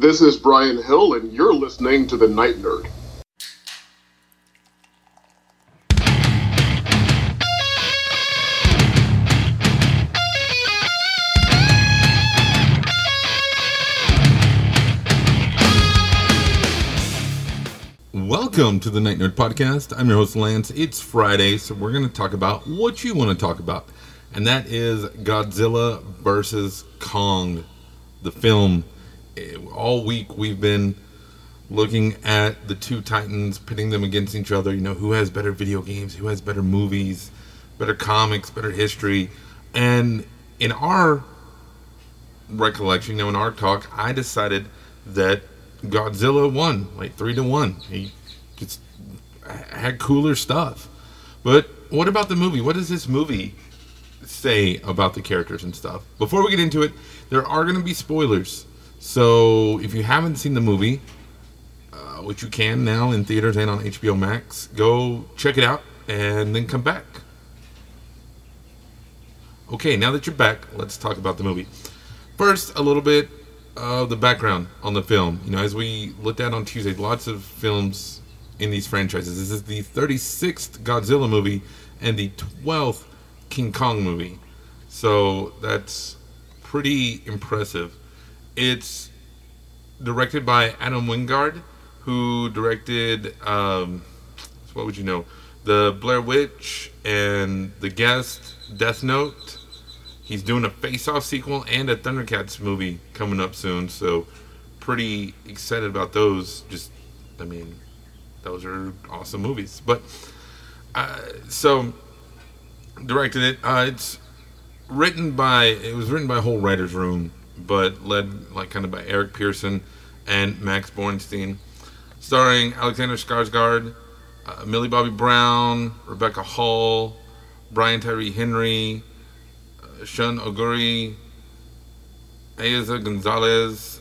This is Brian Hill, and you're listening to The Night Nerd. Welcome to the Night Nerd Podcast. I'm your host, Lance. It's Friday, so we're going to talk about what you want to talk about, and that is Godzilla versus Kong, the film. Eh, All week we've been looking at the two titans, pitting them against each other. You know, who has better video games, who has better movies, better comics, better history. And in our recollection, you know, in our talk, I decided that Godzilla won, like three to one. He just had cooler stuff. But what about the movie? What does this movie say about the characters and stuff? Before we get into it, there are going to be spoilers. So if you haven't seen the movie, uh, which you can now in theaters and on HBO Max, go check it out and then come back. Okay, now that you're back, let's talk about the movie. First, a little bit of the background on the film. You know, as we looked at on Tuesday, lots of films in these franchises. This is the 36th Godzilla movie and the 12th King Kong movie. So that's pretty impressive. It's directed by Adam Wingard, who directed, um, what would you know, The Blair Witch and The Guest, Death Note. He's doing a Face Off sequel and a Thundercats movie coming up soon, so pretty excited about those. Just, I mean, those are awesome movies. But, uh, so, directed it. Uh, it's written by, it was written by a whole writer's room, but led, like, kind of by Eric Pearson and Max Borenstein. Starring Alexander Skarsgård, uh, Millie Bobby Brown, Rebecca Hall, Brian Tyree Henry, Shun Oguri, Eiza Gonzalez,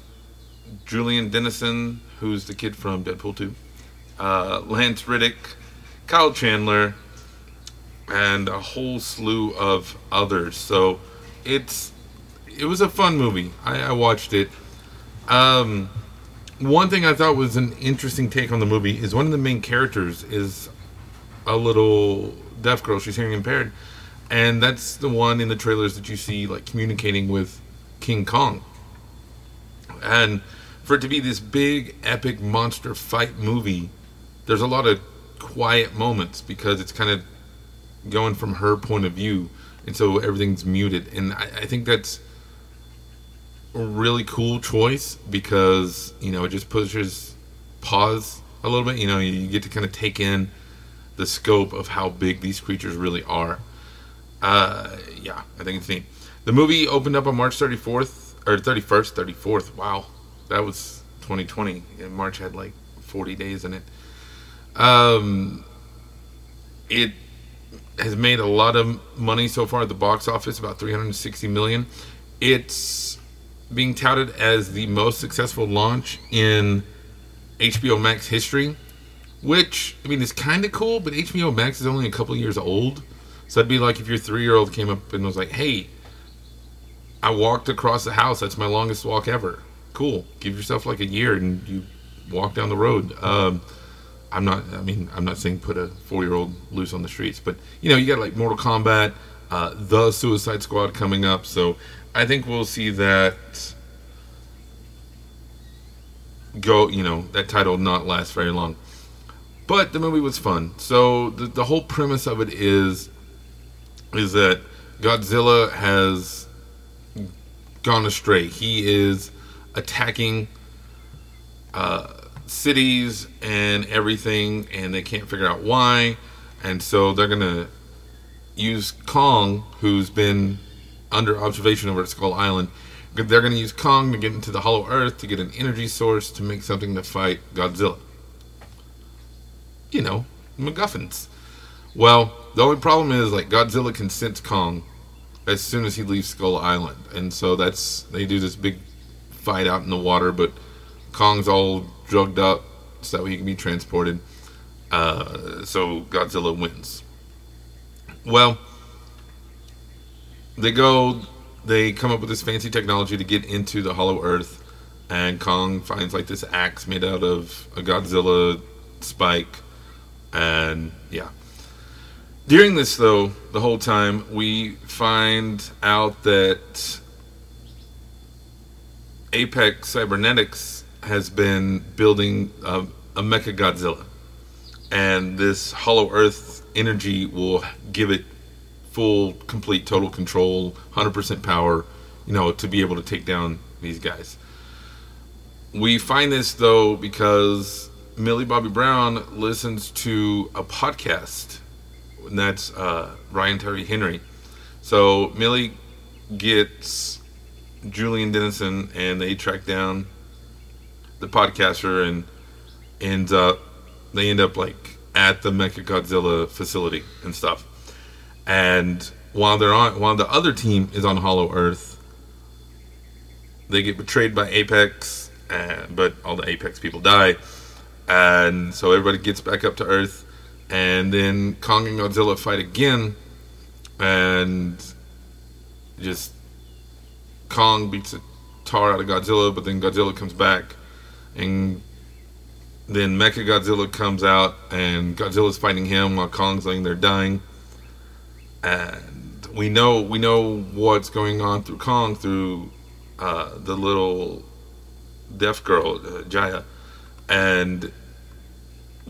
Julian Dennison, who's the kid from Deadpool 2, uh, Lance Reddick, Kyle Chandler, and a whole slew of others. So it's it was a fun movie. I, I watched it. Um, one thing I thought was an interesting take on the movie is one of the main characters is a little deaf girl. She's hearing impaired and that's the one in the trailers that you see like communicating with King Kong. And for it to be this big epic monster fight movie, there's a lot of quiet moments because it's kind of going from her point of view, and so everything's muted. And I, I think that's really cool choice because you know it just pushes pause a little bit. You know, you get to kind of take in the scope of how big these creatures really are. Uh, yeah, I think it's neat. The movie opened up on March 34th or 31st, 34th. Wow, that was 2020. And March had like 40 days in it. Um, it has made a lot of money so far at the box office, about 360 million. It's being touted as the most successful launch in HBO Max history, which I mean is kind of cool, but HBO Max is only a couple years old. So that'd be like if your three year old came up and was like, hey, I walked across the house. That's my longest walk ever. Cool. Give yourself like a year and you walk down the road. Um, I'm not, I mean, I'm not saying put a four year old loose on the streets, but you know, you got like Mortal Kombat, uh, The Suicide Squad coming up. So I think we'll see that go, you know, that title not last very long. But the movie was fun. So the, the whole premise of it is is that Godzilla has gone astray. He is attacking uh, cities and everything, and they can't figure out why. And so they're gonna use Kong, who's been under observation over at Skull Island. They're gonna use Kong to get into the Hollow Earth to get an energy source to make something to fight Godzilla. You know, MacGuffins. Well, the only problem is like Godzilla can sense Kong as soon as he leaves Skull Island, and so that's they do this big fight out in the water, but Kong's all drugged up so that he can be transported. Uh, so Godzilla wins. Well, they go, they come up with this fancy technology to get into the Hollow Earth, and Kong finds like this axe made out of a Godzilla spike, and yeah. During this, though, the whole time we find out that Apex Cybernetics has been building a, a Mecha Godzilla, and this Hollow Earth energy will give it full, complete, total control, hundred percent power, you know, to be able to take down these guys. We find this though because Millie Bobby Brown listens to a podcast, and that's uh, Ryan Terry Henry. So Millie gets Julian Dennison, and they track down the podcaster, and ends up they end up like at the Mecha Godzilla facility and stuff. And while they're on, while the other team is on Hollow Earth, they get betrayed by Apex, and, but all the Apex people die, and so everybody gets back up to Earth, and then Kong and Godzilla fight again, and just Kong beats the tar out of Godzilla, but then Godzilla comes back, and then Mecha Godzilla comes out, and Godzilla's fighting him while Kong's laying there dying. And we know we know what's going on through Kong through uh, the little deaf girl uh, Jaya, and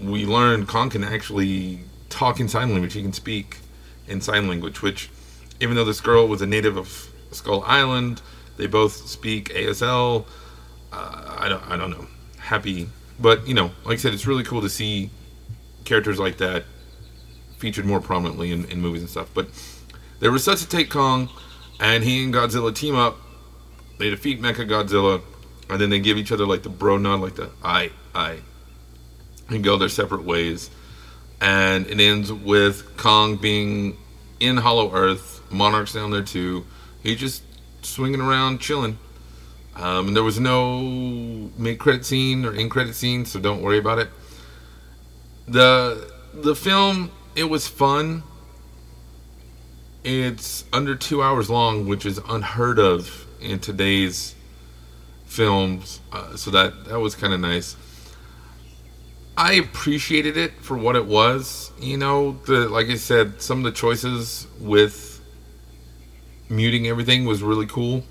we learn Kong can actually talk in sign language. He can speak in sign language, which even though this girl was a native of Skull Island, they both speak ASL. Uh, I don't I don't know. Happy, but you know, like I said, it's really cool to see characters like that featured more prominently in, in movies and stuff. But they resuscitate Kong, and he and Godzilla team up. They defeat Mecha Godzilla, and then they give each other like the bro nod, like the I I, and go their separate ways. And it ends with Kong being in Hollow Earth, Monarch's down there too. He just swinging around, chilling. Um, and there was no mid credit scene or in credit scene, so don't worry about it. the The film it was fun. It's under two hours long, which is unheard of in today's films. Uh, so that that was kind of nice. I appreciated it for what it was. You know, the like I said, some of the choices with muting everything was really cool.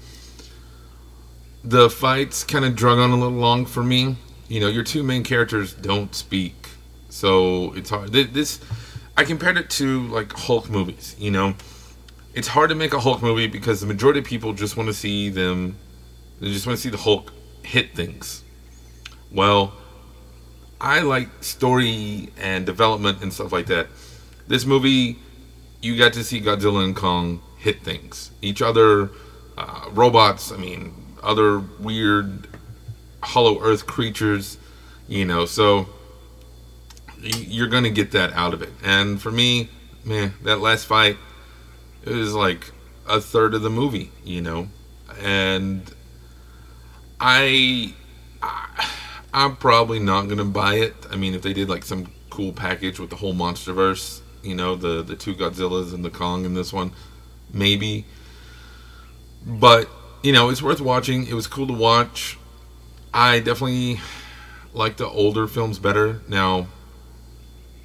The fights kind of drug on a little long for me. You know, your two main characters don't speak, so it's hard. This I compared it to like Hulk movies. You know, it's hard to make a Hulk movie because the majority of people just want to see them. They just want to see the Hulk hit things. Well, I like story and development and stuff like that. This movie, you got to see Godzilla and Kong hit things, each other, uh, robots. I mean, other weird Hollow Earth creatures. You know, so you're gonna get that out of it. And for me, man, that last fight, it was like a third of the movie. You know, and I, I I'm probably not gonna buy it. I mean, if they did like some cool package with the whole MonsterVerse, you know, the the two Godzillas and the Kong in this one, maybe. But you know, it's worth watching. It was cool to watch. I definitely like the older films better. Now,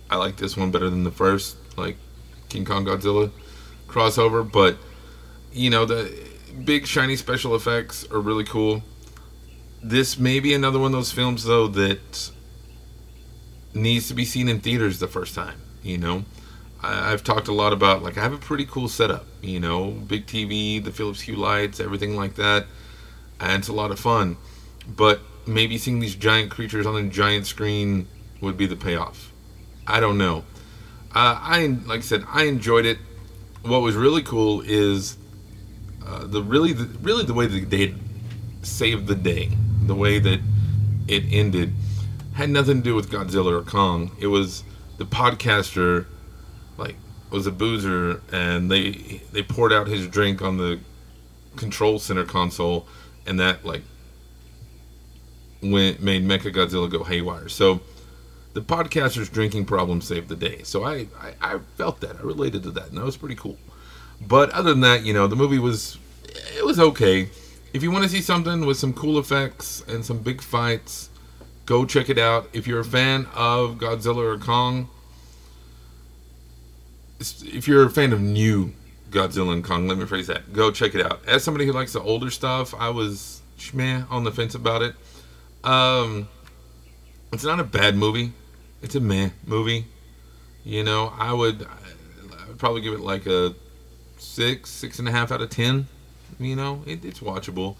I like this one better than the first, like King Kong Godzilla crossover. But you know, the big shiny special effects are really cool. This may be another one of those films though that needs to be seen in theaters the first time. You know, I, I've talked a lot about like I have a pretty cool setup. You know, big TV, the Philips Hue lights, everything like that, and it's a lot of fun. But maybe seeing these giant creatures on a giant screen would be the payoff. I don't know. Uh, I like I said, I enjoyed it. What was really cool is uh, the really the, really the way that they saved the day, the way that it ended, had nothing to do with Godzilla or Kong. It was the podcaster, like was a boozer, and they they poured out his drink on the control center console, and that like went made Mecha Godzilla go haywire. So the podcaster's drinking problem saved the day. So I, I, I felt that. I related to that, and that was pretty cool. But other than that, you know, the movie was it was okay. if you want to see something with some cool effects and some big fights, go check it out. If you're a fan of Godzilla or Kong, if you're a fan of new Godzilla and Kong, let me phrase that. Go check it out. As somebody who likes the older stuff, I was meh on the fence about it. Um, it's not a bad movie. It's a meh movie. You know, I would, I would probably give it like a six, six and a half out of ten. You know, it, it's watchable.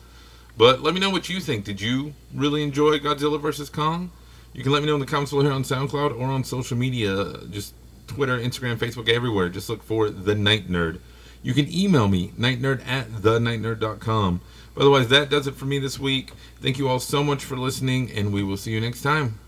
But let me know what you think. Did you really enjoy Godzilla vs. Kong? You can let me know in the comments below here on SoundCloud or on social media. Just Twitter, Instagram, Facebook, everywhere. Just look for The Night Nerd. You can email me, nightnerd at thenightnerd.com. But otherwise, that does it for me this week. Thank you all so much for listening, and we will see you next time.